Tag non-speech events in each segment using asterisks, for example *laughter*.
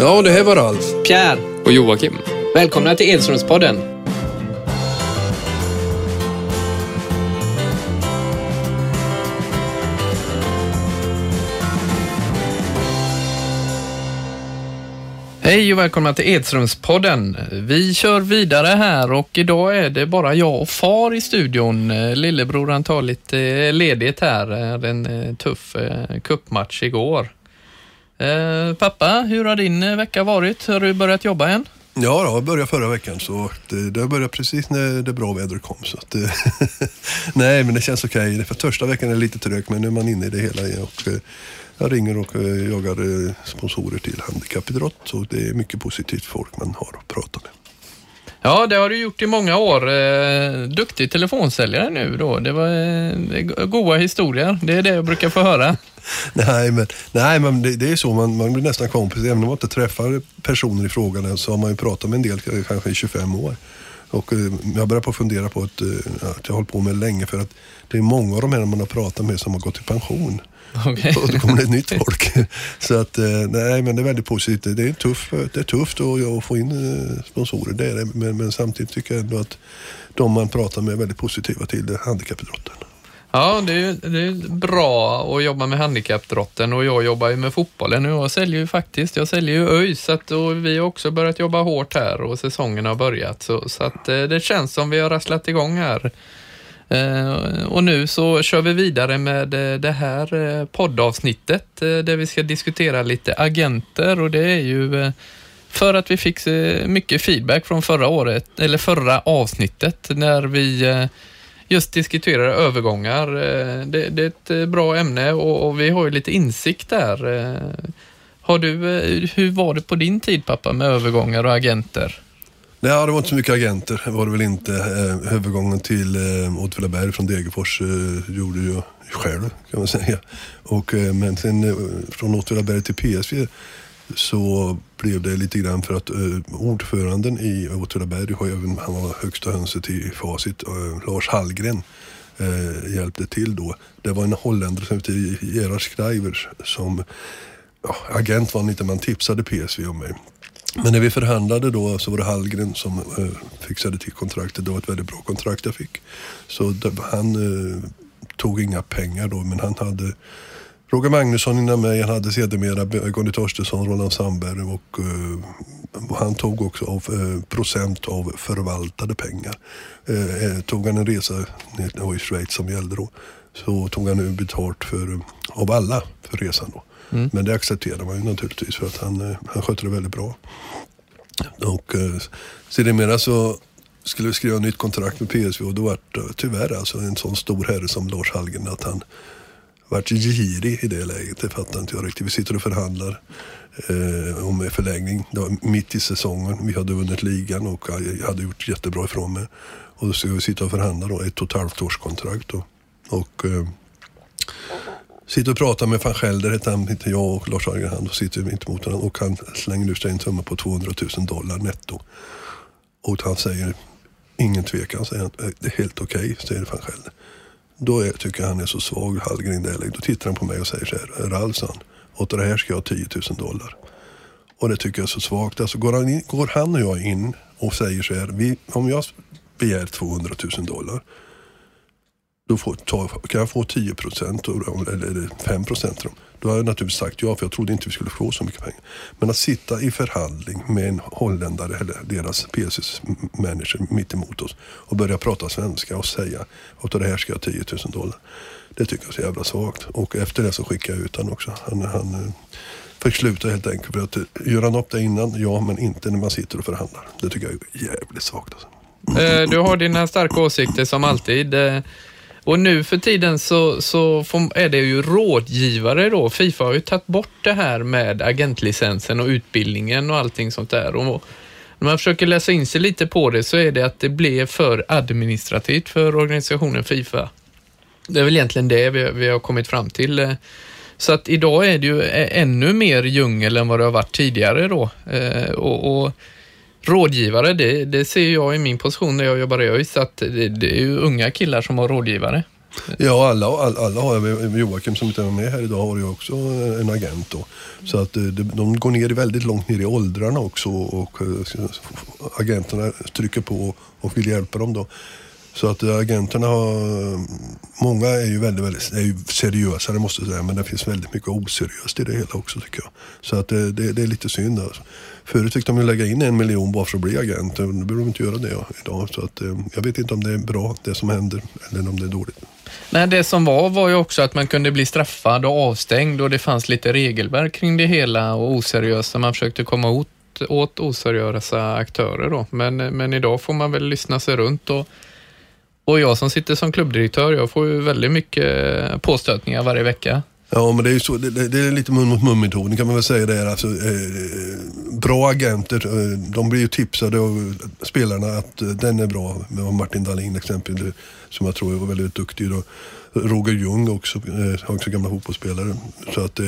Ja, det här var Ralf. Pierre, Och Joakim. välkomna till Edströmspodden. Hej och välkomna till Edströmspodden. Vi kör vidare här och idag är det bara jag och far i studion. Eh, Lillebror han tar lite ledigt här. Det hade en eh, tuff eh, cupmatch igår. Eh, pappa, hur har din eh, vecka varit? Har du börjat jobba än? Ja, då, jag började förra veckan så eh, det, det började precis när det bra vädret kom. Så att, eh, *laughs* nej, men det känns okej. Okay. För första veckan är det lite trögt, men nu är man inne i det hela igen. Och, jag ringer och jagar sponsorer till handikappidrott. Så det är mycket positivt folk man har att prata med. Ja, det har du gjort i många år. Eh, duktig telefonsäljare nu då. Det var eh, goda historier. Det är det jag brukar få höra. *laughs* Nej, men, nej, men det, det är så. Man, man blir nästan kompis. Även om man inte träffar personer i frågan än, så har man ju pratat med en del, eh, kanske i 25 år. Och jag börjar på att fundera på att, att jag har hållit på med länge för att det är många av de här man har pratat med som har gått i pension. *laughs* Okej. Och då kommer det ett nytt folk. *laughs* Så att, eh, nej men det är väldigt positivt. Det är, tuff, det är tufft att, få in eh, sponsorer, det är det. Men, men samtidigt tycker jag ändå att de man pratar med är väldigt positiva till handikappidrotten. Ja, det är, det är bra att jobba med handikappdrotten och jag jobbar ju med fotbollen och jag säljer ju faktiskt, jag säljer ju ÖIS och vi har också börjat jobba hårt här och säsongen har börjat så, så att eh, det känns som vi har rasslat igång här. Eh, och nu så kör vi vidare med eh, det här eh, poddavsnittet där vi ska diskutera lite agenter och det är ju för att vi fick mycket feedback från förra året, eller förra avsnittet när vi just diskuterar övergångar. Det, det är ett bra ämne och, och vi har ju lite insikt där. Har du, hur var det på din tid pappa med övergångar och agenter? Nej, det var inte så mycket agenter. Det var det väl inte. Eh, övergången till eh, Åtvidaberg från Degerfors eh, gjorde jag själv kan man säga. Och, eh, men sen eh, från Åtvidaberg till PSV så blev det lite grann för att eh, ordföranden i Åtvidaberg, han var högsta hönset i Facit, eh, Lars Hallgren, eh, hjälpte till då. Det var en holländare som hette Gerard Schreivers som ja, agent var han inte, men tipsade PSV om mig. Men när vi förhandlade då så var det Hallgren som eh, fixade till kontraktet. Det var ett väldigt bra kontrakt jag fick. Så det, han eh, tog inga pengar då, men han hade Roger Magnusson innan mig, han hade sedermera Conny Torstensson, Roland Sandberg och eh, han tog också av, eh, procent av förvaltade pengar. Eh, eh, tog han en resa ner det var i Schweiz som gällde då, så tog han betalt för, av alla för resan då. Mm. Men det accepterade man ju naturligtvis för att han, eh, han skötte det väldigt bra. Och eh, sedermera så skulle vi skriva nytt kontrakt med PSV och då var det eh, tyvärr alltså en sån stor herre som Lars Hallgren att han vart girig i det läget. Det fattar inte jag riktigt. Vi sitter och förhandlar eh, om förlängning. Det var mitt i säsongen. Vi hade vunnit ligan och jag hade gjort jättebra ifrån mig. Och då ska vi sitta och förhandla då, ett och ett halvt års kontrakt då. Och eh, sitter och pratar med van Schelder, heter han, inte jag och Lars Hallgren, han, sitter inte mot varandra och han slänger ur sig en summa på 200 000 dollar netto. Och han säger, ingen tvekan, säger han, eh, det är helt okej, säger van Schelder. Då är, tycker jag han är så svag, Hallgren. Då tittar han på mig och säger så här, Ralf, sa han, åt det här ska jag ha 10 000 dollar. Och det tycker jag är så svagt. Alltså går han, in, går han och jag in och säger så här, vi, om jag begär 200 000 dollar, då får, ta, kan jag få 10 procent eller 5 procent. Då har jag naturligtvis sagt ja, för jag trodde inte vi skulle få så mycket pengar. Men att sitta i förhandling med en holländare eller deras PSS manager mitt emot oss och börja prata svenska och säga att det här ska jag ha 10 000 dollar. Det tycker jag är så jävla svagt. Och efter det så skickade jag ut honom också. Han, han eh, fick sluta helt enkelt. För att eh, göra gör han upp det innan, ja, men inte när man sitter och förhandlar. Det tycker jag är jävligt svagt. Alltså. Eh, du har dina starka åsikter som alltid. Och nu för tiden så, så får, är det ju rådgivare då. Fifa har ju tagit bort det här med agentlicensen och utbildningen och allting sånt där. Och när man försöker läsa in sig lite på det så är det att det blev för administrativt för organisationen Fifa. Det är väl egentligen det vi, vi har kommit fram till. Så att idag är det ju ännu mer djungel än vad det har varit tidigare då. Eh, och, och rådgivare, det, det ser jag i min position när jag jobbar i ÖIS, att det, det är ju unga killar som har rådgivare. Ja, alla, alla, alla har Joakim som inte är med här idag har ju också en agent. Då. Så att eh, de går ner väldigt långt ner i åldrarna också och eh, agenterna trycker på och vill hjälpa dem. då. Så att eh, agenterna har, många är ju väldigt, väldigt är ju seriösa det måste jag säga, men det finns väldigt mycket oseriöst i det hela också tycker jag. Så att det, det, det är lite synd. Alltså. Förut fick de ju lägga in en miljon bara för att bli agent, eh, nu behöver de inte göra det idag. Så att, jag vet inte om det är bra det som händer eller om det är dåligt. Nej, det som var var ju också att man kunde bli straffad och avstängd och det fanns lite regelverk kring det hela och oseriösa. Man försökte komma åt, åt oseriösa aktörer då. Men, men idag får man väl lyssna sig runt och och jag som sitter som klubbdirektör, jag får ju väldigt mycket påstötningar varje vecka. Ja, men det är, ju så, det, det är lite mun mot mun-metoden kan man väl säga. Det alltså, eh, bra agenter, eh, de blir ju tipsade av spelarna att eh, den är bra. Med Martin Dahlin exempelvis, som jag tror var väldigt duktig. Då. Roger Ljung också, eh, också gamla fotbollsspelare. Så att eh,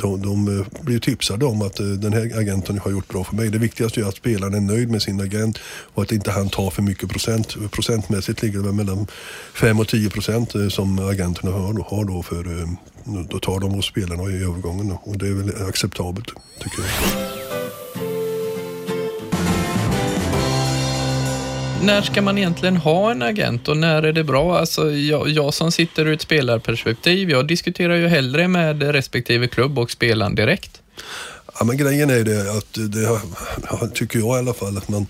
de, de eh, blir tipsade om att eh, den här agenten har gjort bra för mig. Det viktigaste är att spelaren är nöjd med sin agent och att inte han tar för mycket procent. Procentmässigt ligger det mellan 5 och 10 procent eh, som agenterna har, har då för då tar de hos spelarna i övergången och det är väl acceptabelt tycker jag. När ska man egentligen ha en agent och när är det bra? Alltså, jag, jag som sitter ur ett spelarperspektiv, jag diskuterar ju hellre med respektive klubb och spelaren direkt. Ja, men grejen är det att det tycker jag i alla fall att man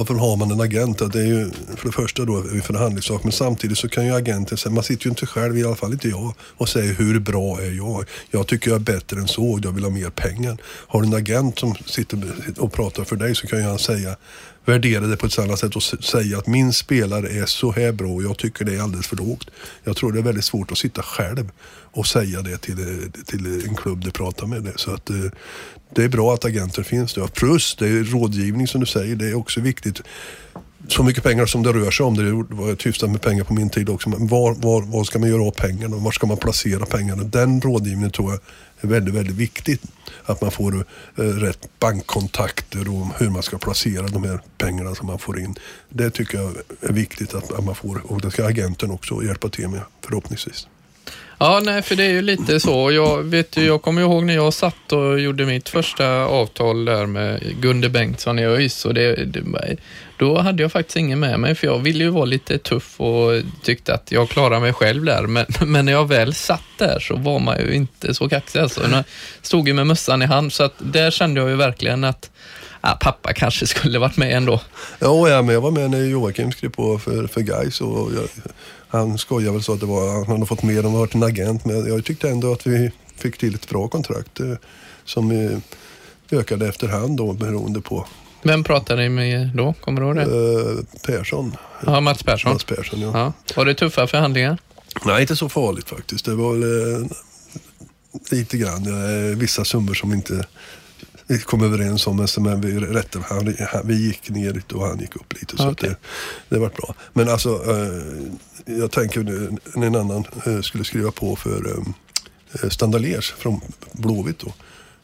varför har man en agent? Det är ju för det första då en förhandlingssak men samtidigt så kan ju agenten säga, man sitter ju inte själv, i alla fall inte jag, och säger hur bra är jag? Jag tycker jag är bättre än så, jag vill ha mer pengar. Har du en agent som sitter och pratar för dig så kan ju han säga värdera det på ett annat sätt och säga att min spelare är så här bra och jag tycker det är alldeles för lågt. Jag tror det är väldigt svårt att sitta själv och säga det till, till en klubb du pratar med. Det. Så att, eh, det är bra att agenter finns. Det. Plus det är rådgivning som du säger, det är också viktigt. Så mycket pengar som det rör sig om, det var hyfsat med pengar på min tid också. Men var, var, var ska man göra av pengarna? Var ska man placera pengarna? Den rådgivningen tror jag är väldigt, väldigt viktigt. Att man får eh, rätt bankkontakter och hur man ska placera de här pengarna som man får in. Det tycker jag är viktigt att, att man får och det ska agenten också hjälpa till med förhoppningsvis. Ja, nej, för det är ju lite så. Jag, vet ju, jag kommer ihåg när jag satt och gjorde mitt första avtal där med Gunde Bengtsson i ÖIS. Och det, det, då hade jag faktiskt ingen med mig, för jag ville ju vara lite tuff och tyckte att jag klarar mig själv där. Men, *laughs* men när jag väl satt där så var man ju inte så kaxig. Alltså. Jag stod ju med mössan i hand, så att där kände jag ju verkligen att ah, pappa kanske skulle varit med ändå. Ja, men jag var med när Joakim skrev på för, för Gais och jag, han skojade väl så att det var, han hade fått mer än varit en agent. Men jag tyckte ändå att vi fick till ett bra kontrakt eh, som eh, ökade efterhand då beroende på vem pratade ni med då? Kommer du ihåg det? Uh, Persson. Ja, Mats Persson. Mats Persson ja. ja. Var det tuffa förhandlingar? Nej, inte så farligt faktiskt. Det var eh, lite grann. Eh, vissa summor som inte vi kom överens om, men vi, rättade, han, vi gick ner lite och han gick upp lite. Så okay. det, det var bra. Men alltså, eh, jag tänker när en annan eh, skulle skriva på för eh, Standalers från Blåvitt då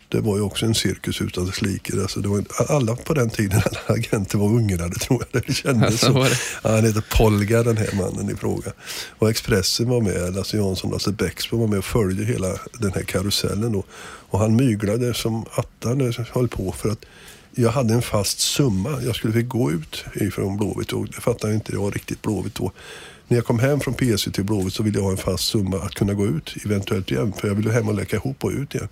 det var ju också en cirkus utan dess like. Alltså det var, alla på den tiden, alla agenter var ungrade tror jag. Det kändes så. Det. Ja, han heter Polga den här mannen i fråga. Och Expressen var med, Lasse Jansson, Lasse Bäcksbo var med och följde hela den här karusellen då. Och han myglade som attan höll på för att jag hade en fast summa. Jag skulle få gå ut ifrån Blåvitt och det fattade inte jag riktigt Blåvitt då. När jag kom hem från PC till Blåvitt så ville jag ha en fast summa att kunna gå ut eventuellt igen. För jag ville hem och läka ihop och ut igen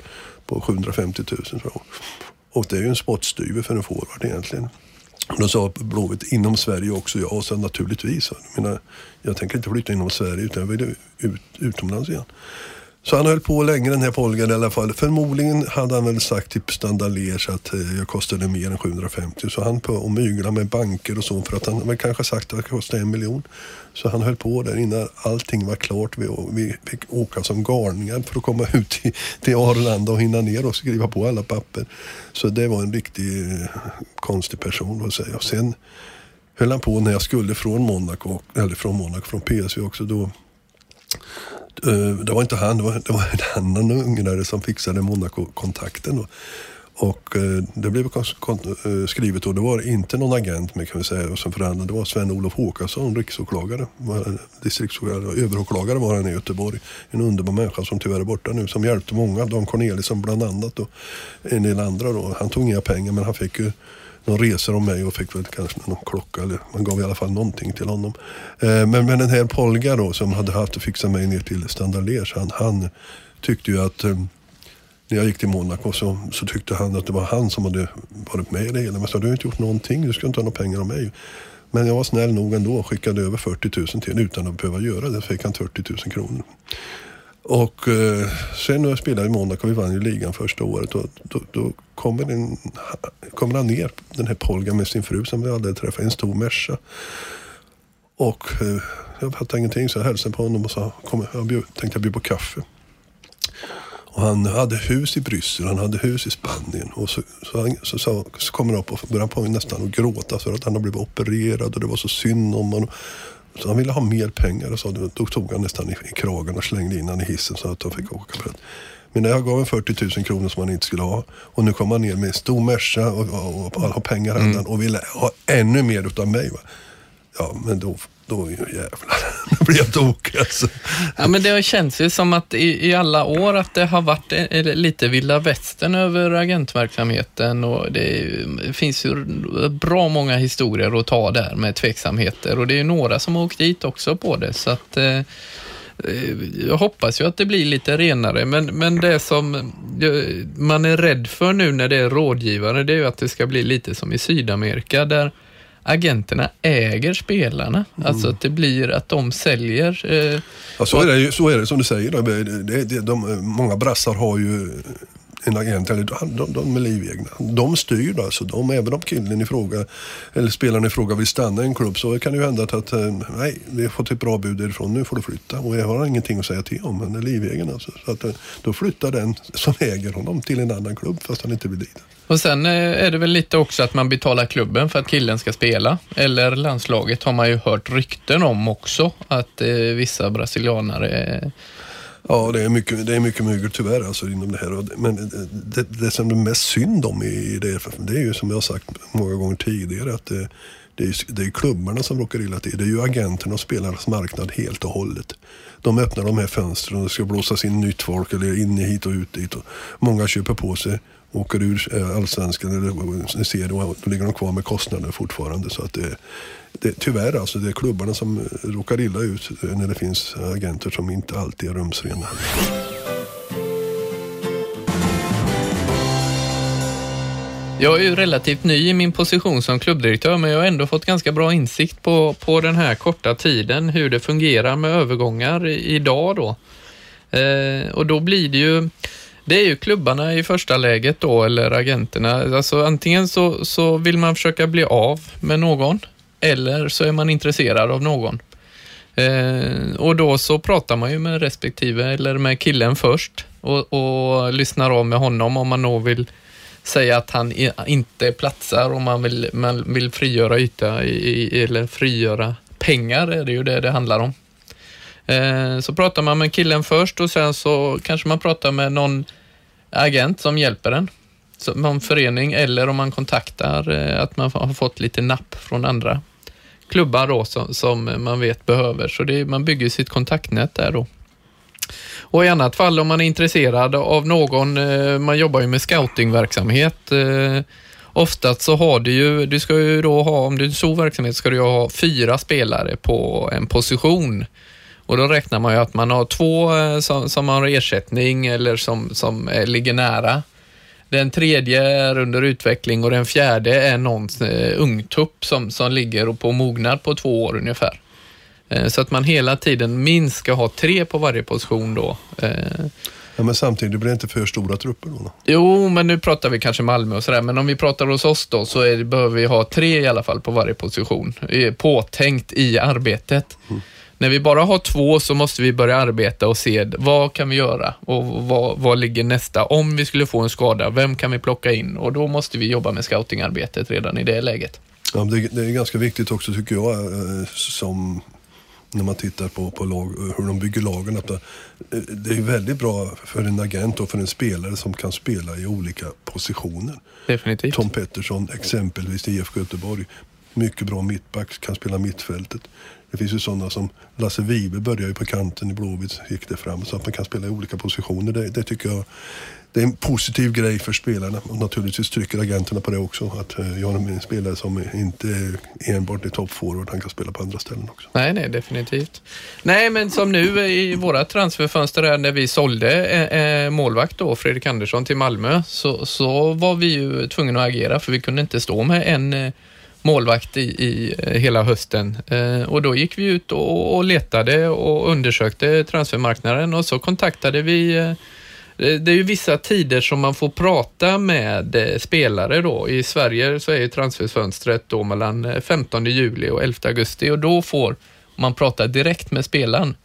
på 750 000 tror jag. Och det är ju en spottstyver för en forward egentligen. Då sa Blåvitt inom Sverige också ja, och sen naturligtvis. Jag, menar, jag tänker inte flytta inom Sverige utan jag vill ut, utomlands igen. Så han höll på länge den här Polgar i alla fall. Förmodligen hade han väl sagt till Standalers att eh, jag kostade mer än 750. Så han på och myglade med banker och så för att han väl kanske sagt att det kostade en miljon. Så han höll på där innan allting var klart. Vi, vi fick åka som galningar för att komma *laughs* ut till, till Arlanda och hinna ner och skriva på alla papper. Så det var en riktigt eh, konstig person att säga. Sen höll han på när jag skulle från Monaco, eller från Monaco, från PSV också. Då Eh, det var inte han, det var, det var en annan ungrare som fixade Monaco-kontakten. Och eh, det blev eh, skrivet och det var inte någon agent med kan vi säga. som förhandlade. det var Sven-Olof Håkansson, riksåklagare. Distriktsåklagare, överåklagare var han i Göteborg. En underbar människa som tyvärr är borta nu. Som hjälpte många. Dan Corneliusson bland annat och en del andra då. Han tog inga pengar men han fick ju någon resor om mig och fick väl kanske någon klocka eller man gav i alla fall någonting till honom. Eh, men, men den här Polga då som hade haft att fixa mig ner till Standard han, han tyckte ju att eh, när jag gick till Monaco så, så tyckte han att det var han som hade varit med i det hela. Men jag sa, du har inte gjort någonting, du ska inte ha några pengar av mig. Men jag var snäll nog ändå och skickade över 40 000 till utan att behöva göra det. Så fick han 40 000 kronor. Och eh, sen när jag spelade i Monaco, vi vann ju ligan första året, då, då, då kommer, den, kommer han ner, den här Polga med sin fru som vi aldrig träffat, en stor Merca. Och eh, jag fattade ingenting så jag hälsade på honom och sa, kom, jag bjud, tänkte jag bjuda på kaffe. Och han hade hus i Bryssel, han hade hus i Spanien. Och så, så, han, så, så, så kommer han upp och börjar på nästan att gråta för att han har blivit opererad och det var så synd om honom. Så han ville ha mer pengar och så då tog han nästan i, kragen och slängde in han i hissen så att han fick åka på det. Men när jag gav en 40 000 kronor som han inte skulle ha och nu kom han ner med en stor Merca och, och, och, och har pengar handen och ville ha ännu mer utav mig. Va? Ja, men då, då jävlar, *laughs* då blir jag tokig alltså. Ja, men det känns ju som att i, i alla år att det har varit eh, eh, lite vilda västern över agentverksamheten och det, är finns ju bra många historier att ta där med tveksamheter och det är ju några som har åkt dit också på det så att eh, eh jag hoppas ju att det blir lite renare, men, men det som man är rädd för nu när det är rådgivare, det är ju att det ska bli lite som i Sydamerika där agenterna äger spelarna. Alltså att det blir att de säljer eh, Ja, så, är det, så är det som du säger. Det, det, det, de, många brassar har ju en agent, eller de, de, är livegna. De styr alltså. De, även om killen i fråga, eller spelaren i fråga vill stanna i en klubb så kan det ju hända att, att eh, nej, vi har fått ett bra bud därifrån, nu får du flytta. Och jag har ingenting att säga till om, han är livegen alltså. Så att, eh, då flyttar den som äger honom till en annan klubb fast han inte vill dit. Och sen eh, är det väl lite också att man betalar klubben för att killen ska spela. Eller landslaget har man ju hört rykten om också, att eh, vissa brasilianare eh, Ja, det är mycket, det är mycket mygel tyvärr alltså inom det här. Det- Men det, det som det är mest synd om i det, det är ju som jag har sagt många gånger tidigare att det, det, är, det är klubbarna som råkar illa till. Det är ju agenterna och spelarnas marknad helt och hållet. De öppnar de här fönstren och det ska blåsas in nytt folk eller in hit och ut dit. Och många köper på sig åker ur eh, allsvenskan eller eh, ser det och då ligger de kvar med kostnader fortfarande. Så att det, det, tyvärr alltså, det är klubbarna som eh, råkar illa ut när det finns agenter som inte alltid är rumsrena. Jag är ju relativt ny i min position som klubbdirektör, men jag har ändå fått ganska bra insikt på, på den här korta tiden, hur det fungerar med övergångar idag då. Eh, och då blir det ju, det är ju klubbarna i första läget då, eller agenterna. Alltså antingen så, så vill man försöka bli av med någon, eller så är man intresserad av någon. Eh, och då så pratar man ju med respektive, eller med killen först och, och lyssnar av med honom om man då vill säga att han inte platsar och man vill, man vill frigöra yta i, eller frigöra pengar är det ju det det handlar om. Eh, så pratar man med killen först och sen så kanske man pratar med någon agent som hjälper en. Någon förening eller om man kontaktar eh, att man har fått lite napp från andra klubbar då som, som man vet behöver. Så det, man bygger sitt kontaktnät där då. Och i annat fall om man är intresserad av någon, eh, man jobbar ju med scoutingverksamhet. Eh, oftast så har du ju, du ska ju då ha, om du är en stor verksamhet ska du ju ha fyra spelare på en position. Och då räknar man ju att man har två eh, som, som har ersättning eller som, som ligger nära. Den tredje är under utveckling och den fjärde är någon eh, ungtupp som, som ligger på mognad på två år ungefär. Eh, Så att man hela tiden minst ska ha tre på varje position då. Eh, Ja, men samtidigt blir det inte för stora trupper då. Jo, men nu pratar vi kanske Malmö och sådär, men om vi pratar hos oss då så är, behöver vi ha tre i alla fall på varje position. Påtänkt i arbetet. När vi bara har två så måste vi börja arbeta och se vad kan vi göra och vad, vad ligger nästa? Om vi skulle få en skada, vem kan vi plocka in? Och då måste vi jobba med scoutingarbetet redan i det läget. Ja, det, det är ganska viktigt också tycker jag eh, som när man tittar på, på lag, hur de bygger lagen. Att det är väldigt bra för en agent och för en spelare som kan spela i olika positioner. Definitivt. Tom Pettersson exempelvis i IFK Göteborg. Mycket bra mittback, kan spela mittfältet. Det finns ju sådana som Lasse Vibe började ju på kanten i Blåvitt, gick det fram. Så att man kan spela i olika positioner. Det, det tycker jag det är en positiv grej för spelarna och naturligtvis trycker agenterna på det också. Att eh, jag har en spelare som inte enbart är toppforward, han kan spela på andra ställen också. Nej, nej, definitivt. Nej, men som nu eh, i våra transferfönster här när vi sålde eh, eh, målvakt då, Fredrik Andersson till Malmö, så, så var vi ju tvungna att agera för vi kunde inte stå med en eh, målvakt i, i hela hösten. Eh, och då gick vi ut och, och letade och undersökte transfermarknaden och så kontaktade vi eh, det är ju vissa tider som man får prata med eh, spelare då. I Sverige så är ju transferfönstret då mellan 15 juli och 11 augusti och då får man prata direkt med spelaren.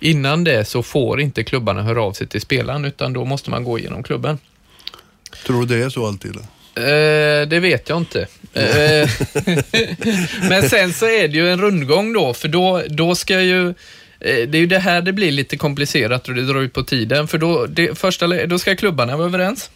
Innan det så får inte klubbarna höra av sig till spelaren utan då måste man gå igenom klubben. Tror du det är så alltid? Eh, det vet jag inte. Eh, *laughs* men sen så är det ju en rundgång då, för då, då ska ju eh, det är ju det här det blir lite komplicerat och det drar ut på tiden. För då, det, första, då ska klubbarna vara överens.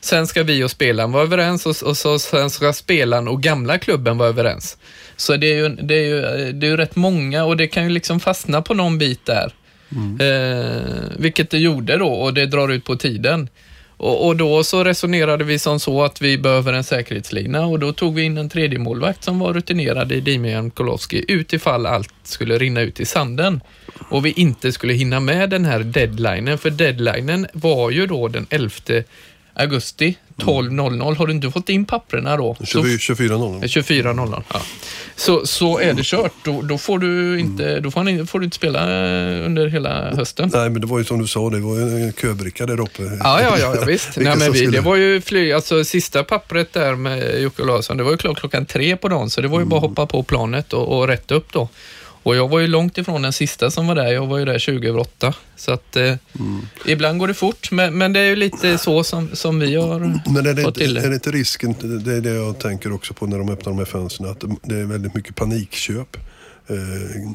Sen ska vi och spelaren vara överens och, och så, sen ska spelaren och gamla klubben vara överens. Så det är ju, det är ju, det är ju rätt många och det kan ju liksom fastna på någon bit där. Mm. Eh, vilket det gjorde då och det drar ut på tiden. Och, och, då så resonerade vi som så att vi behöver en säkerhetslina och då tog vi in en tredje målvakt som var rutinerad i Dimian Kolowski utifall allt skulle rinna ut i sanden och vi inte skulle hinna med den här deadlinen. För deadlinen var ju då den 11 augusti 12.00. Har du inte fått in papperna då? 24.00. 24.00, ja. Så, så är det kört. Då, då får du inte, då får, han, får du inte spela eh, under hela hösten. Nej, men det var ju som du sa, det var ju en köbricka där uppe. Ja, ja, ja, visst. *laughs* Nej, men vi, det var ju flyg, alltså sista pappret där med Jocke Larsson, det var ju klart klockan tre på dagen, så det var ju mm. bara att hoppa på planet och, och rätta upp då. Och jag var ju långt ifrån den sista som var där. Jag var ju där 20 över 8. Så att eh, mm. ibland går det fort, men, men det är ju lite så som, som vi har men är det fått till det. Är det inte risken, det är det jag tänker också på när de öppnar de här fönstren, att det är väldigt mycket panikköp. Eh,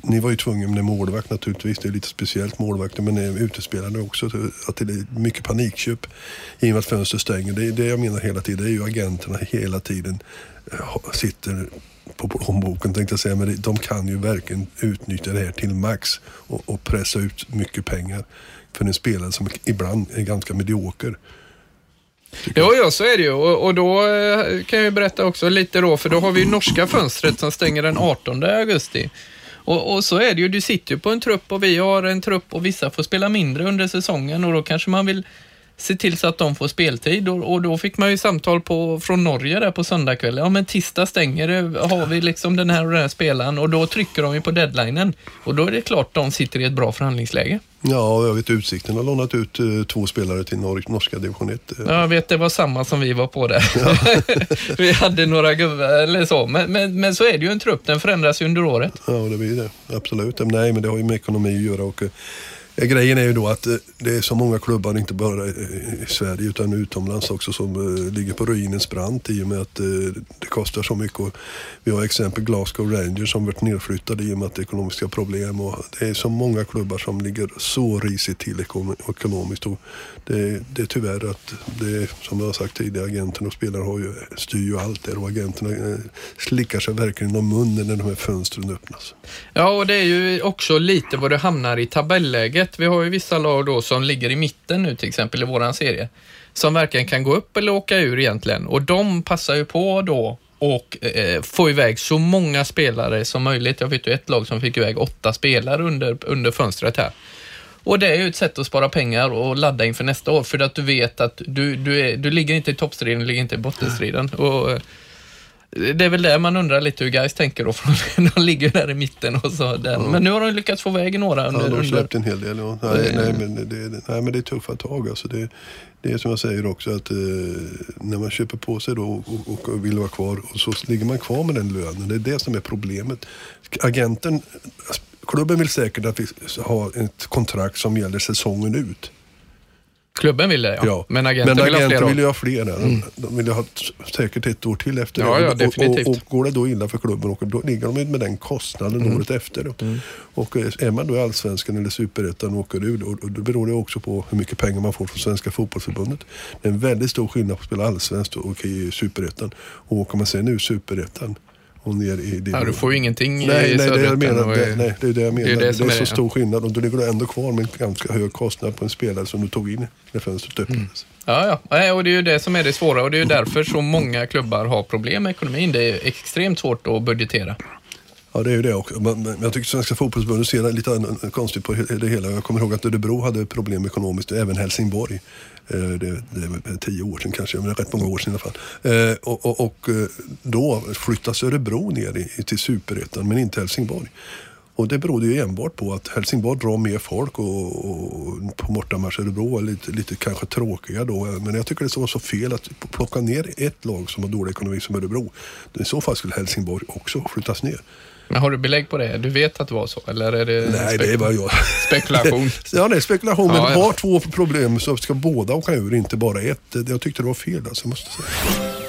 ni var ju tvungna med målvakt naturligtvis, det är lite speciellt målvakter, men utespelare också. Att det är mycket panikköp i och med att fönstret stänger. Det är det jag menar hela tiden, det är ju agenterna hela tiden eh, sitter på plånboken tänkte jag säga, men de kan ju verkligen utnyttja det här till max och, och pressa ut mycket pengar för en spelare som ibland är ganska medioker. Jo, ja, så är det ju. Och, och, då eh, kan jag berätta också lite då, för då har vi norska fönstret som stänger den 18 augusti. Och, och, så är det ju, du sitter ju på en trupp och vi har en trupp och vissa får spela mindre under säsongen och då kanske man vill se till så att de får speltid och, och, då fick man ju samtal på, från Norge där på söndagskvällen. Ja men tisdag stänger det, har vi liksom den här och den här spelaren och då trycker de ju på deadlinen och då är det klart de sitter i ett bra förhandlingsläge. Ja, jag vet Utsikten har lånat ut uh, två spelare till nor norska division 1. Ja, jag vet, det var samma som vi var på där. Ja. *laughs* vi hade några gubbar eller så, men, men, men, så är det ju en trupp, den förändras ju under året. Ja, det blir det. Absolut. Nej, men det har ju med ekonomi att göra och Eh, grejen är ju då att eh, det är så många klubbar, inte bara i Sverige utan utomlands också, som eh, ligger på ruinens brant i och med att det kostar så mycket. Vi har exempel Glasgow Rangers som varit nedflyttade i och med att det är ekonomiska problem. Och det är så många klubbar som ligger så risigt till ekonomiskt. Och det, det är tyvärr att det som jag har sagt tidigare, agenterna och spelare har ju, styr ju allt där och agenterna slickar sig verkligen om munnen när de här fönstren öppnas. Ja, och det är ju också lite vad det hamnar i tabelläge laget. vi har ju vissa lag då som ligger i mitten nu till exempel i våran serie. Som varken kan gå upp eller åka ur egentligen och de passar ju på då och eh, få iväg så många spelare som möjligt. Jag vet ju ett lag som fick iväg åtta spelare under, under fönstret här. Och det är ju ett sätt att spara pengar och ladda inför nästa år för att du vet att du, du, är, du ligger inte i toppstriden, du ligger inte i bottenstriden. Och, eh, det är väl det man undrar lite hur guys tänker då, för de *laughs* ligger där i mitten och så. Där. Ja. Men nu har de lyckats få iväg några under... Ja, de har släppt en hel del. Ja. Nej, nej, men det, nej, men det är tuffa tag alltså. Det, det är som jag säger också att eh, när man köper på sig då och, och, vill vara kvar och så ligger man kvar med den lönen. Det är det som är problemet. Agenten, klubben vill säkert att vi har ett kontrakt som gäller säsongen ut. Klubben vill det ja. Ja. Men agenten Men ha agenten år. vill ju ha fler där. De vill ju ha säkert ett år till efter Ja, det. ja, Och- definitivt. Och, och, går det då illa för klubben, och då ligger de med den kostnaden Mm. året efter. Då. Och eh, är man då i Allsvenskan eller Superettan och åker ur, då, då beror det också på hur mycket pengar man får från Svenska Fotbollförbundet. Det är en väldigt stor skillnad på att spela Allsvenskt och i Superettan. Och åker man sen ur Superettan och ner i... Det Ja, du får ju ingenting Nej, i nej, det, jag menar, det, nej, det är det jag menar. det är Det det är, är så stor skillnad och då ligger du ändå kvar med en ganska hög kostnad på en spelare som du tog in när fönstret Mm. öppnades. Ja, ja. Nej, och det är ju det som är det svåra och det är ju därför så många klubbar har problem med ekonomin. Det är extremt svårt att budgetera. Ja, det är ju det också. Men, men jag tycker Svenska fotbollsförbundet ser lite konstigt på det hela. Jag kommer ihåg att Örebro hade problem ekonomiskt, och även Helsingborg. Eh, det, det är väl tio år sedan kanske, men det är rätt många år sedan i alla fall. Eh, och, och, och eh, då flyttas Örebro ner till superettan, men inte Helsingborg. Och det berodde ju enbart på att Helsingborg drar mer folk och, och på bortamatch Örebro var lite, lite kanske tråkiga då. Men jag tycker det var så fel att plocka ner ett lag som har dålig ekonomi som Örebro. I så fall skulle Helsingborg också flyttas ner. Men har du belägg på det? Du vet att det var så? Eller är det Nej, det är bara jag. spekulation? *laughs* Ja, det är spekulation. Men Ja, ja. har två problem så ska båda åka ur, inte bara ett. Jag tyckte det var fel alltså, jag måste säga.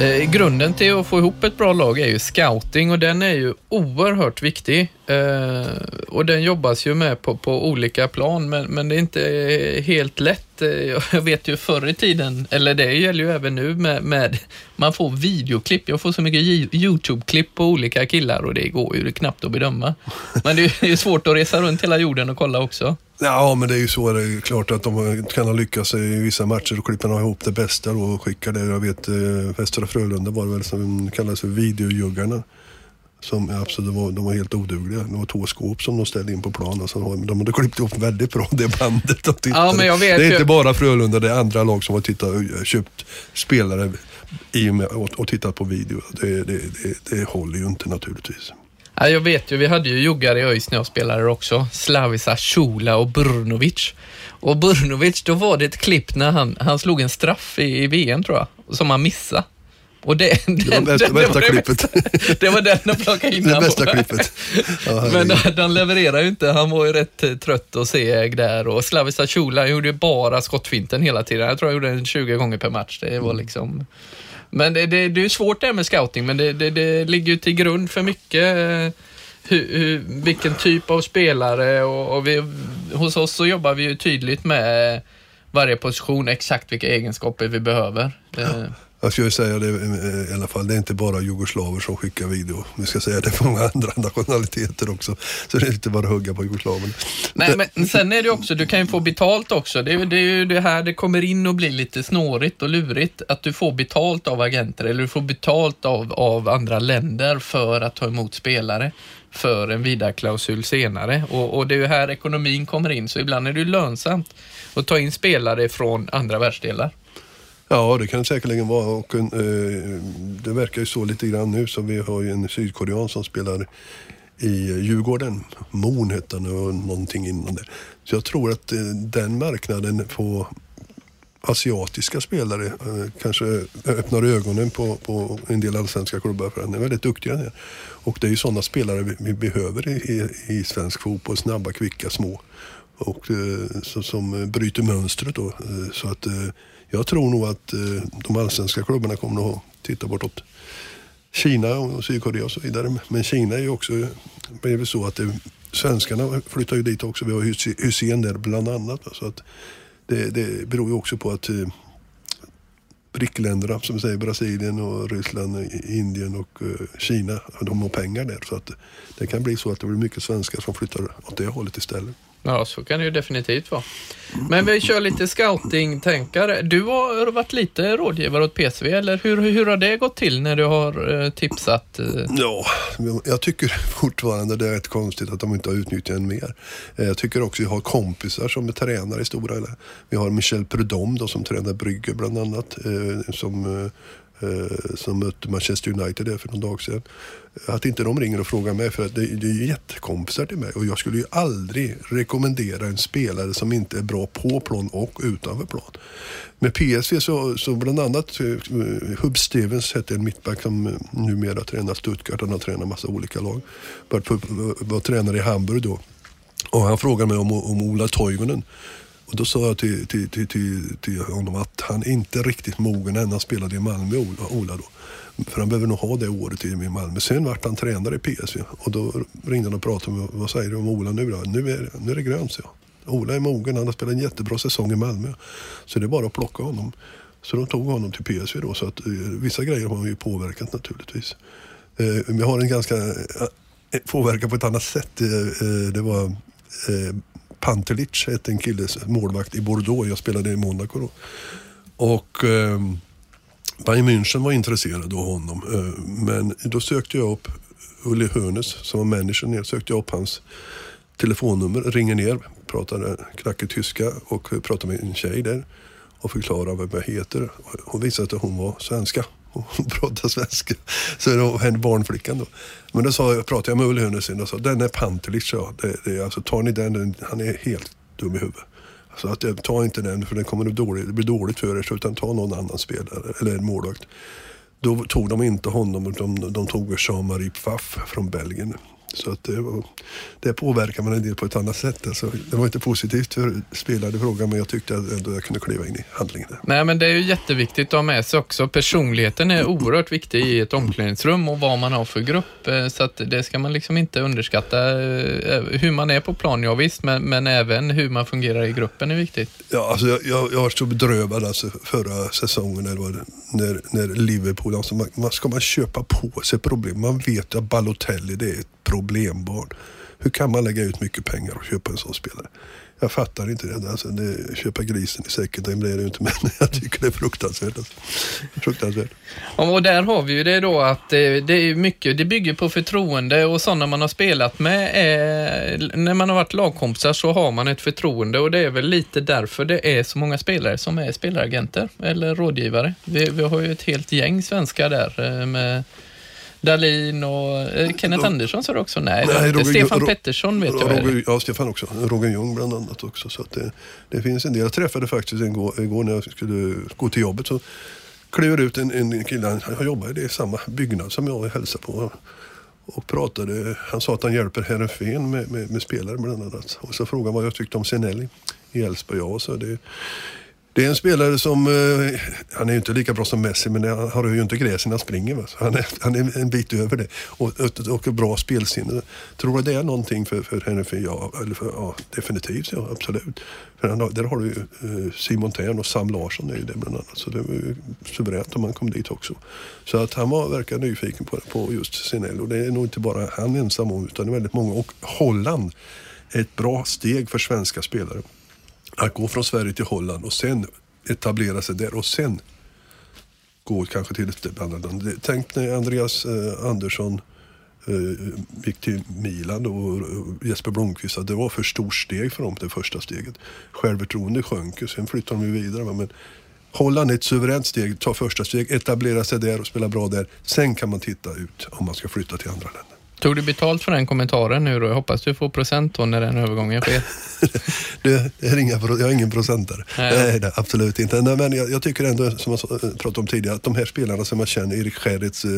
Eh, grunden till att få ihop ett bra lag är ju scouting och den är ju oerhört viktig. Eh, och den jobbas ju med på, på olika plan men, men det är inte eh, helt lätt. Eh, jag vet ju förr i tiden, eller det gäller ju även nu med, med man får videoklipp. Jag får så mycket YouTube-klipp på olika killar och det går ju knappt att bedöma. Men det är ju svårt att resa runt hela jorden och kolla också. Ja, men det är ju så. Det är klart att de kan ha lyckats i vissa matcher och klippa ihop det bästa då och skicka det. Jag vet, eh, Västra Frölunda var det väl som kallades för videojuggarna. Som, alltså, de, var, de var helt odugliga. Det var två skåp som de ställde in på plan. Alltså, de- de hade klippt ihop väldigt bra det bandet. Tittade. Ja, men jag vet det är ju- inte bara Frölunda, det är andra lag som har tittat, och köpt spelare i och, med, och, och tittat på video. Det, det, det, det håller ju inte naturligtvis. Ja, jag vet ju, vi hade ju juggar i ÖIS när jag spelade också. Slavisa, Shula och Brnovic. Och Brnovic, då var det ett klipp när han, han slog en straff i, i VM tror jag, som han missade. Och det, Det var bästa, bästa klippet. bästa- Det var den att plocka in Det bästa på. klippet. Ja, Men den levererade ju inte. Han var ju rätt eh, trött och seg där och Slavisa Shula han gjorde ju bara skottfinten hela tiden. Jag tror han gjorde den 20 gånger per match. Det var liksom... Men det, det, det är svårt det här med scouting, men det, det, det ligger ju till grund för mycket. eh, Hur, hur, vilken typ av spelare och, och vi, hos oss så jobbar vi ju tydligt med varje position, exakt vilka egenskaper vi behöver. Eh, Jag skulle säga det eh, i alla fall, det är inte bara jugoslaver som skickar video. Vi ska säga det för många andra nationaliteter också. Så det är inte bara att hugga på jugoslaverna. Nej, men sen är det ju också, du kan ju få betalt också. Det är, ju- det är ju det här det kommer in och blir lite snårigt och lurigt. Att du får betalt av agenter eller du får betalt av, av andra länder för att ta emot spelare för en vidarklausul senare. Och, och det är ju här ekonomin kommer in, så ibland är det ju lönsamt att ta in spelare från andra världsdelar. Ja, det kan det säkerligen vara. Och, eh, det verkar ju så lite grann nu. Så vi har ju en sydkorean som spelar i eh, Djurgården. Moon hette han och någonting innan det. Så jag tror att eh, den marknaden på asiatiska spelare eh, kanske öppnar ögonen på, på en del allsvenska klubbar för han är väldigt duktig där. Och det är ju sådana spelare vi, vi behöver i, i, i svensk fotboll. Snabba, kvicka, små. Och eh, så, som bryter mönstret då. Eh, Så att eh, jag tror nog att eh, de allsvenska klubbarna kommer att titta bortåt Kina och Sydkorea och så vidare. Men Kina är ju också, det är väl så att det, svenskarna flyttar ju dit också. Vi har Hysén Hussein där bland annat. Så att det, det beror ju också på att eh, brickländerna, BRIC-länderna, som vi säger Brasilien och Ryssland, Indien och eh, Kina, de har pengar där. Så att det kan bli så att det blir mycket svenskar som flyttar åt det hållet istället. Ja, så kan det ju definitivt vara. Men vi kör lite scouting-tänkare. Du har varit lite rådgivare åt PSV, eller hur, hur har det gått till när du har eh, tipsat? Eh? Ja, jag tycker fortfarande det är rätt konstigt att de inte har utnyttjat en mer. Eh, jag tycker också att jag har kompisar som är tränare i stora Vi har Michel Prudhomme då, som tränar Brygge bland annat. Som, Eh, som mötte Manchester United där för någon dag sedan. Att inte de ringer och frågar mig för att det, det är ju jättekompisar till mig och jag skulle ju aldrig rekommendera en spelare som inte är bra på plan och utanför plan. Med PSV så, så bland annat eh, Hub Stevens hette en mittback som eh, numera tränar Stuttgart. Han har tränat massa olika lag. Var, var tränare i Hamburg då. Och han frågade mig om, om Ola Toivonen. Och då sa jag till, till, till, till, till honom att han är inte riktigt mogen än. Han spelade i Malmö, Ola, då. För han behöver nog ha det året i Malmö. Sen vart han tränare i PSV och då ringde han och pratade med vad säger du om Ola nu då? Nu är, nu är det grönt, så jag. Ola är mogen, han har spelat en jättebra säsong i Malmö. Så det är bara att plocka honom. Så de tog honom till PSV då. Så att eh, vissa grejer har han ju påverkat naturligtvis. Eh, jag har en ganska eh, eh, påverkan på ett annat sätt. Eh, eh, det var eh, Pantelic, hette en kille, målvakt i Bordeaux. Jag spelade i Monaco då. Och eh, Bayern München var intresserad av honom. Eh, men då sökte jag upp Ulle Hönes som var manager ner. Sökte jag upp hans telefonnummer, ringer ner, pratar eh, knackig tyska och pratar med en tjej där och förklarar vad jag heter. Hon visade att hon var svenska. Hon *laughs* pratade svenska. Så det var henne barnflickan då. Men då sa jag, pratade jag med Ulle Hönes och sa, den är Pantelic, ja. det, det, alltså, tar ni den, han är helt dum i huvudet. Så att, eh, ta inte den för den kommer det, dåligt, det blir dåligt för er utan ta någon annan spelare eller en målvakt. Då tog de inte honom utan de tog Jean-Marie Pfaff från Belgien. Så att det, var, det påverkar man en del på ett annat sätt. Alltså, det var inte positivt för spelare frågan men jag tyckte ändå jag kunde kliva in i handlingen. Nej men det är ju jätteviktigt att ha med sig också. Personligheten är oerhört viktig i ett omklädningsrum och vad man har för grupp. Eh, så att det ska man liksom inte underskatta. Eh, hur man är på plan, ja visst, men, men även hur man fungerar i gruppen är viktigt. Ja, alltså jag, jag, jag var så bedrövad alltså förra säsongen när, när, när Liverpool, alltså man, ska man köpa på sig problem? Man vet att Balotelli det är ett problembarn. Hur kan man lägga ut mycket pengar och köpa en sån spelare? Jag fattar inte det. Alltså, det köpa grisen i säcken, det blir det ju inte. *laughs* Men jag tycker det är fruktansvärt. Alltså. Fruktansvärt. Och där har vi ju det då att det, är mycket, det bygger på förtroende och sådana man har spelat med. Är, när man har varit lagkompisar så har man ett förtroende och det är väl lite därför det är så många spelare som är spelaragenter eller rådgivare. Vi, vi har ju ett helt gäng svenskar där eh, med Dalin och eh, Kenneth de, Andersson sa du också? Nej, nej Roger, Stefan Ro, Pettersson vet Roger, jag. Ja, Stefan också. Roger Ljung bland annat också. Så det, det, finns en del. Jag träffade faktiskt igår, igår när jag skulle gå till jobbet så klev ut en, en kille, han jobbar i samma byggnad som jag hälsade på och pratade. Han sa att han hjälper Herrenfen med, med, med spelare bland annat. Och så frågade han vad jag tyckte om Senelli i Elfsborg. Ja, så det, det är en spelare som, eh, han är ju inte lika bra som Messi men han har ju inte gräs när han springer. Va? Han, är, han är en bit över det och, och, och bra spelsinne. Tror du det är någonting för, för henne? För, ja, eller för, ja, definitivt, ja absolut. För han, där har du ju eh, Simon Tern och Sam Larsson är ju det bland annat. Så det var ju suveränt om han kom dit också. Så att han var, verkar nyfiken på, på just Och Det är nog inte bara han ensam om utan det är väldigt många. Och Holland är ett bra steg för svenska spelare att gå från Sverige till Holland och sen etablera sig där och sen gå kanske till ett annat land. Tänk när Andreas eh, Andersson eh, gick till Milan då, och Jesper Blomqvist, att det var för stort steg för dem, det första steget. Självförtroende sjönk och sen flyttade de ju vidare. Men Holland är ett suveränt steg, ta första steg, etablera sig där och spela bra där. Sen kan man titta ut om man ska flytta till andra länder. Tog du betalt för den kommentaren nu då? Jag hoppas du får procent då när den övergången sker. *laughs* det är inga, jag har ingen procentare. Nej. Nej, absolut inte. Nej, men jag, jag, tycker ändå, som jag pratade om tidigare, att de här spelarna som man känner, Erik Scherritz, eh,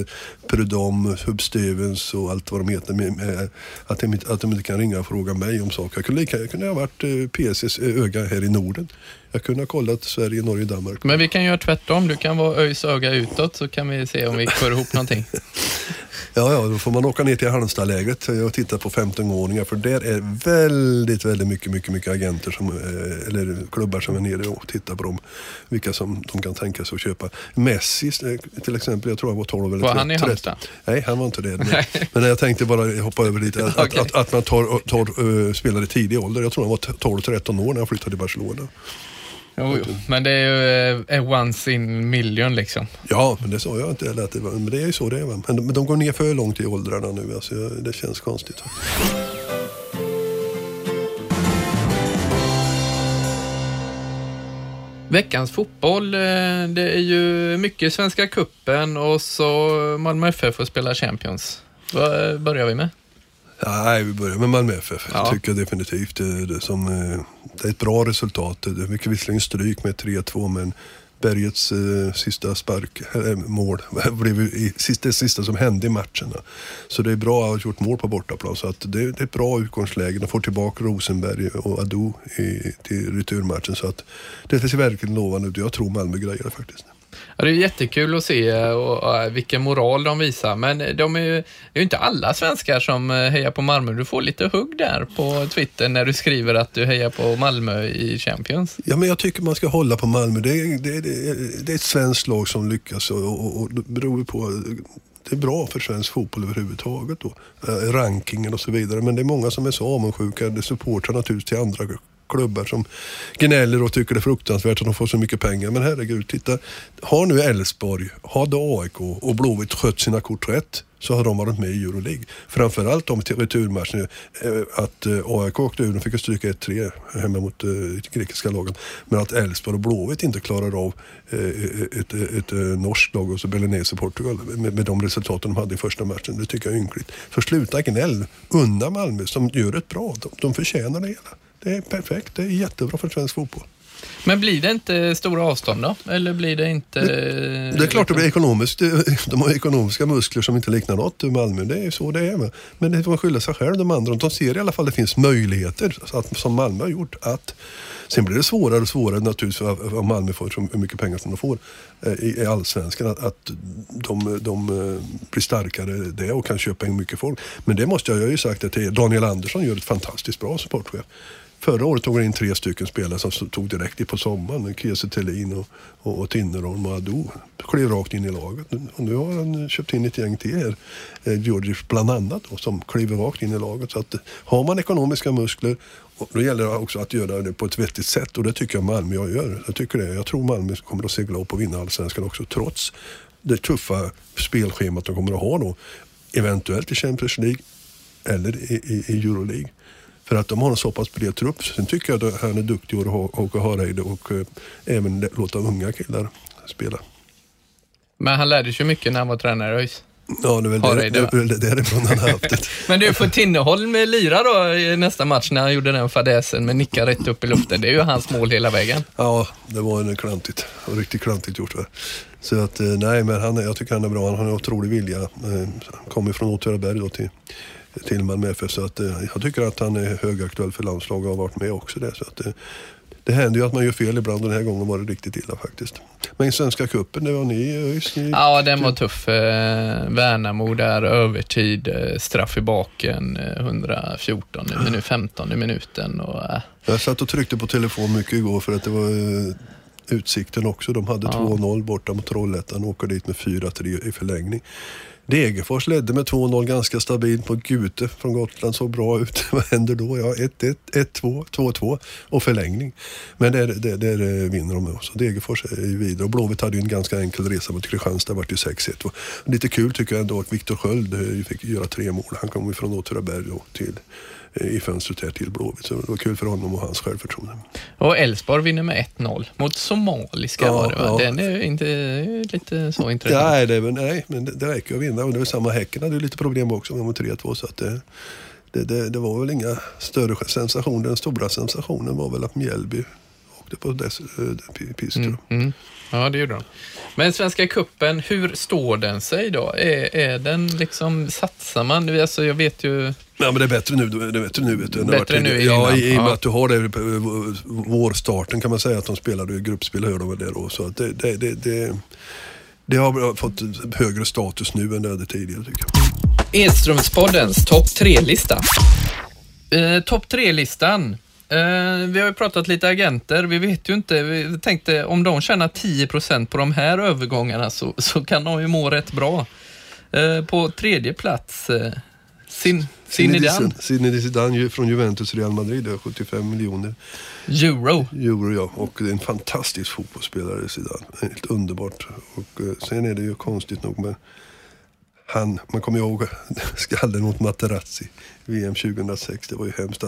Prudom, Hub Stevens och allt vad de heter, med, att, de, att de inte kan ringa och fråga mig om saker. Jag kunde, jag kunde ha varit eh, PSs öga här i Norden. Jag kunde ha kollat Sverige, Norge, Danmark. Men vi kan göra tvärtom. Du kan vara ÖIS öga utåt så kan vi se om vi får ihop någonting. *laughs* Ja, ja, då får man åka ner till Halmstadlägret och titta på 15-åringar för där är väldigt, väldigt mycket, mycket, mycket agenter som, eh, eller klubbar som är nere och tittar på dem. Vilka som de kan tänka sig att köpa. Messi eh, till exempel, jag tror han var 12 eller 13. Var han i Halmstad? Nej, han var inte det. Men, men jag tänkte bara hoppa över lite. *laughs* Att, okay. att, att, man tar, tar uh, spelare i tidig ålder. Jag tror han var 12-13 år när han flyttade till Barcelona. Jo, jo. Men det är ju eh, once in million liksom. Ja, men det sa jag inte heller. Att det var, men det är ju så det är. Men, men de går ner för långt i åldrarna nu. Alltså, det känns konstigt. Veckans fotboll, eh, det är ju mycket Svenska Kuppen och så Malmö FF får spela Champions. Vad börjar vi med? Nej, vi börjar med Malmö FF. Ja. Jag tycker definitivt det, det, som, eh, det är ett bra resultat. Det fick visserligen stryk med 3-2 men Bergets eh, sista spark, äh, mål. *laughs* Blev i, sista, det sista som hände i matcherna. Så det är bra att ha gjort mål på bortaplan. Så att det, det är ett bra utgångsläge. De får tillbaka Rosenberg och Ado i, till returmatchen. Så att det ser verkligen lovande ut. Jag tror Malmö grejer det faktiskt. Ja, det är jättekul att se eh, och, och, eh, vilken moral de visar, men eh, de är ju, det är ju inte alla svenskar som hejar på Malmö. Du får lite hugg där på Twitter när du skriver att du hejar på Malmö i Champions. Ja, men jag tycker man ska hålla på Malmö. Det är, det, det, det är ett svenskt lag som lyckas och, och, och det beror på det är bra för svensk fotboll överhuvudtaget då. Rankingen och så vidare. Men det är många som är så avundsjuka. Det supportrar naturligtvis till andra klubbar som gnäller och tycker det är fruktansvärt att de får så mycket pengar. Men herregud, titta. Har nu Elfsborg, hade AIK och Blåvitt skött sina kort rätt så har de varit med i Euroleague. Framförallt om returmatchen, eh, att eh, AIK åkte ur, de fick stryka 1-3 hemma mot de grekiska lagen. Men att Elfsborg och Blåvitt inte klarar av ett, ett, ett norskt lag och så Belenese Portugal med, med de resultaten de hade i första matchen. Det tycker jag är ynkligt. Så sluta gnäll. Unna Malmö som gör ett bra. De, de förtjänar det hela. Det är perfekt. Det är jättebra för svensk fotboll. Men blir det inte stora avstånd då? Eller blir det inte... Det, det är klart det blir ekonomiskt. De har ekonomiska muskler som inte liknar något i Malmö. Det är så det är. Men det får skylla sig själv de andra. De ser i alla fall att det finns möjligheter, att, som Malmö har gjort, att Sen blir det svårare och svårare naturligtvis om Malmö får så mycket pengar som de får eh, i allsvenskan. Att, att de, de eh, blir starkare det och kan köpa in mycket folk. Men det måste jag, jag har ju sagt till Daniel Andersson gör ett fantastiskt bra sportchef. Förra året tog han in tre stycken spelare som tog direkt på sommaren. Kiese Thelin och, och, och Tinnerholm och Ado. Klev rakt in i laget. Och nu har han köpt in ett gäng till här. Eh, Georgic bland annat då, som kliver rakt in i laget. Så att, har man ekonomiska muskler och då gäller det också att göra det på ett vettigt sätt och det tycker jag Malmö gör. Jag, tycker det. jag tror Malmö kommer att segla upp och vinna allsvenskan också trots det tuffa spelschemat de kommer att ha då. Eventuellt i Champions League eller i, i, i Euroleague. För att de har en så pass bred trupp. Sen tycker jag att han är duktig att Håka Hareide och eh, även låta unga killar spela. Men han lärde sig mycket när han var tränare i ÖIS. Ja, det är väl Hareide, det, det, därifrån han har haft det. *laughs* Men du, får Tinnerholm lira då i nästa match när han gjorde den fadäsen med nicka rätt upp i luften. Det är ju hans mål hela vägen. Ja, det var en klantigt. Riktigt klantigt gjort. Va? Så att, eh, nej, men han, jag tycker han är bra. Han har en otrolig vilja. Eh, kommer från Åtvidaberg då till till Malmö FF. Så att, eh, jag tycker att han är högaktuell för landslaget och har varit med också. Det, så att, eh, det händer ju att man gör fel ibland och den här gången var det riktigt illa faktiskt. Men i Svenska cupen, det var ni ÖIS? Ja, den var tuff. Eh, Värnamo där, övertid, straff i baken, 114, ja. nu 15 i minuten. Och. Jag satt och tryckte på telefon mycket igår för att det var Utsikten också. De hade ja. 2-0 borta mot Trollhättan och åker dit med 4-3 i förlängning. Degerfors ledde med 2-0 ganska stabilt mot Gute från Gotland. Såg bra ut. *laughs* Vad händer då? Ja, 1-1, 1-2, 2-2 och förlängning. Men där, där, där eh, vinner de. också. Degerfors är ju vidare. Och Blåvitt hade ju en ganska enkel resa mot Kristianstad. Det vart ju 6-1. Lite kul tycker jag ändå att Viktor Sköld eh, fick göra tre mål. Han kom ju från Åtvidaberg till i fönstret här till Blåvitt. Så det var kul för honom och hans självförtroende. Och Elfsborg vinner med 1-0 mot somaliska ja, var det va? Ja. Den är inte lite så intressant. Nej, det, är, nej men det, det räcker att vinna. Och det är samma Häcken hade ju lite problem också med 3-2 så att det, det, det, det, var väl inga större sensationer. Den stora sensationen var väl att Mjällby åkte på dess äh, pisk. Mm, mm. Ja, det gjorde de. Men Svenska Kuppen, hur står den sig då? Är, är den liksom, satsar man? Alltså, jag vet ju... Ja, men det är bättre nu. Det är bättre nu, vet du, bättre nu ja, i, i och med att du har det eh, vårstarten kan man säga att de spelade gruppspel, hör de väl det då. Så att det, det, det, det, det har fått högre status nu än det hade tidigare tycker jag. Edströmspoddens topp-tre-lista. Eh, Topp-tre-listan. Eh, vi har ju pratat lite agenter. Vi vet ju inte. Vi tänkte om de tjänar 10 på de här övergångarna så, så kan de ju må rätt bra. Eh, på tredje plats, eh, sin, Zinedine. Zinedine Zidane från Juventus Real Madrid, 75 miljoner. Euro. Euro ja, och det är en fantastisk fotbollsspelare Zidane. Helt underbart. Och eh, sen är det ju konstigt nog med han, man kommer ihåg *laughs* skallen mot Materazzi, VM 2006. Det var ju hemskt.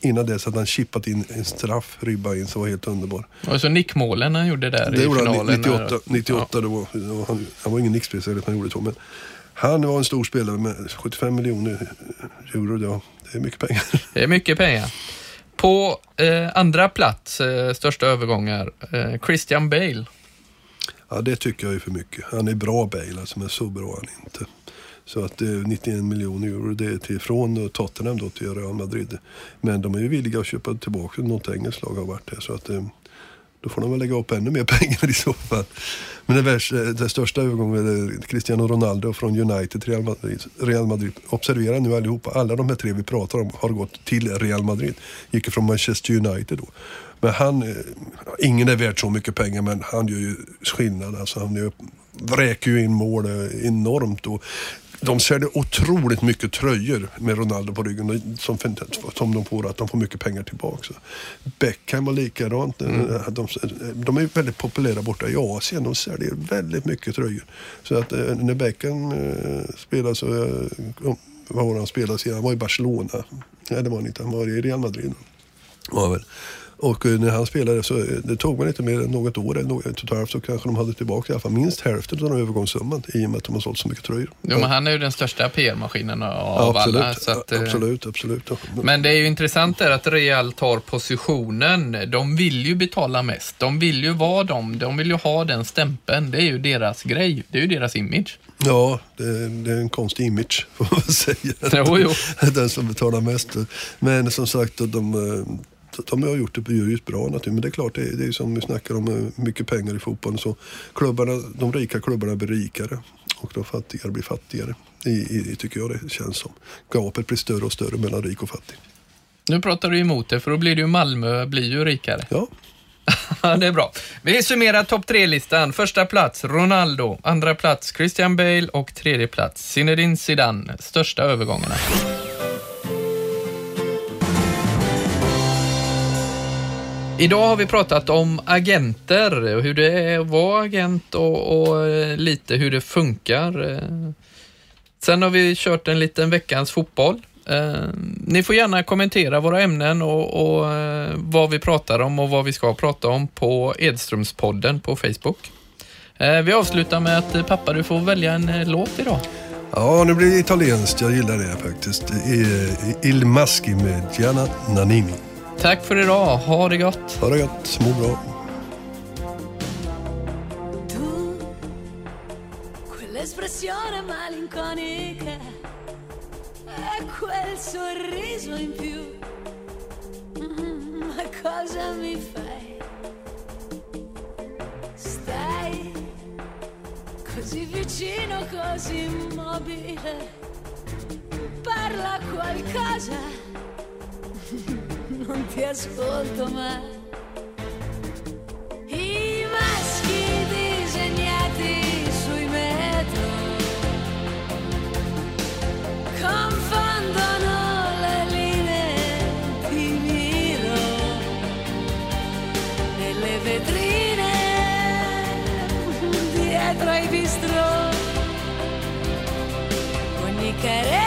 Innan dess hade han chippat in en straff, ribba in, som var helt underbar. Och så nickmålen han gjorde där det i finalen. 98, 98 ja. då, han, han var ingen nickspelare, han gjorde så. Men han var en stor spelare med 75 miljoner euro. Ja, det är mycket pengar. *laughs* Det är mycket pengar. På eh, andra plats, eh, största övergångar, eh, Christian Bale. Ja, det tycker jag är för mycket. Han är bra Bale, alltså, men så bra är han inte. Så att eh, 91 miljoner euro det är till, från eh, Tottenham då till Real Madrid. Men de är ju villiga att köpa tillbaka något engelskt lag har varit det. Så att, eh, då får de väl lägga upp ännu mer *laughs* pengar i så fall. Men den värsta, den största övergången är Cristiano Ronaldo från United till Real Madrid. Real Madrid. Observera nu allihopa, alla de här tre vi pratar om har gått till Real Madrid. Gick från Manchester United då. Men han, eh, ingen är värd så mycket pengar men han gör ju skillnad. Alltså han gör, vräker ju in mål eh, enormt. Och de säljer otroligt mycket tröjor med Ronaldo på ryggen som, som de får att de får mycket pengar tillbaka. Beckham var likadant. Mm. De, de är väldigt populära borta i Asien. De säljer väldigt mycket tröjor. Så att eh, när Beckham eh, spelade så, eh, vad var han spelade? Han var i Barcelona. Nej, det var han inte. Han var i Real Madrid. Var väl. Och eh, när han spelade så eh, det tog man inte mer än något år eller något, ett och ett halvt så kanske de hade tillbaka i alla fall minst hälften av den övergångssumman i och med att de har sålt så mycket tröjor. Jo, men han är ju den största PR-maskinen av ja, alla. Så att, absolut, absolut. Ja. Men det är ju intressant är att Real tar positionen. De vill ju betala mest. De vill ju vara dem. De vill ju ha den stämpeln. Det är ju deras grej. Det är ju deras image. Ja, det, det, är en konstig image får man säga. Jo, jo. *laughs* Den som betalar mest. Men som sagt, de, de har gjort det juridiskt bra naturligtvis. Men det är klart, det är, det är som vi snackar om eh, mycket pengar i fotbollen. Så klubbarna, de rika klubbarna blir rikare och de fattigare blir fattigare. I, i, tycker jag det känns som. Gapet blir större och större mellan rik och fattig. Nu pratar du emot det, för då blir det ju Malmö blir ju rikare. Ja. *laughs* det är bra. Vi summerar topp tre-listan. Första plats Ronaldo, andra plats Christian Bale och tredje plats Zinedine Zidane. Största övergångarna. Idag har vi pratat om agenter och hur det är att vara agent och, och, eh, lite hur det funkar. Eh, sen har vi kört en liten veckans fotboll. Eh, ni får gärna kommentera våra ämnen och, och vad vi pratar om och vad vi ska prata om på Edströmspodden på Facebook. Vi avslutar med att pappa, du får välja en låt idag. Ja, nu blir det italienskt. Jag gillar det faktiskt. Il Maschi med Gianna Nannini. Tack för idag. Ha det gott. Ha det gott. Må bra. quell'espressione malinconica e quel sorriso in più. ma cosa mi fai? Stai così vicino, così immobile. Parla qualcosa non ti ascolto mai. I maschi disegnati sui metro confondono le linee di miro nelle vetrine dietro ai bistro ogni carezza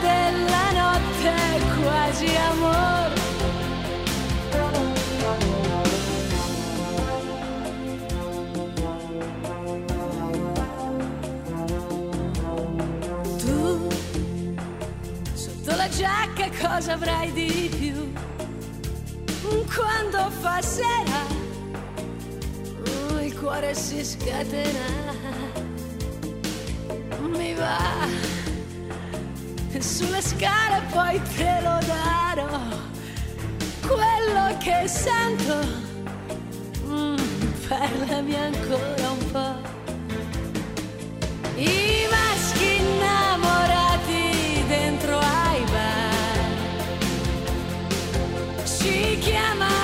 della notte quasi amore. Tu, sotto la giacca cosa avrai di più? Quando fa sera, il cuore si scatena mi va sulle scale poi te lo darò. Quello che sento, mm, parlami ancora un po'. I maschi innamorati dentro ai bar ci chiamano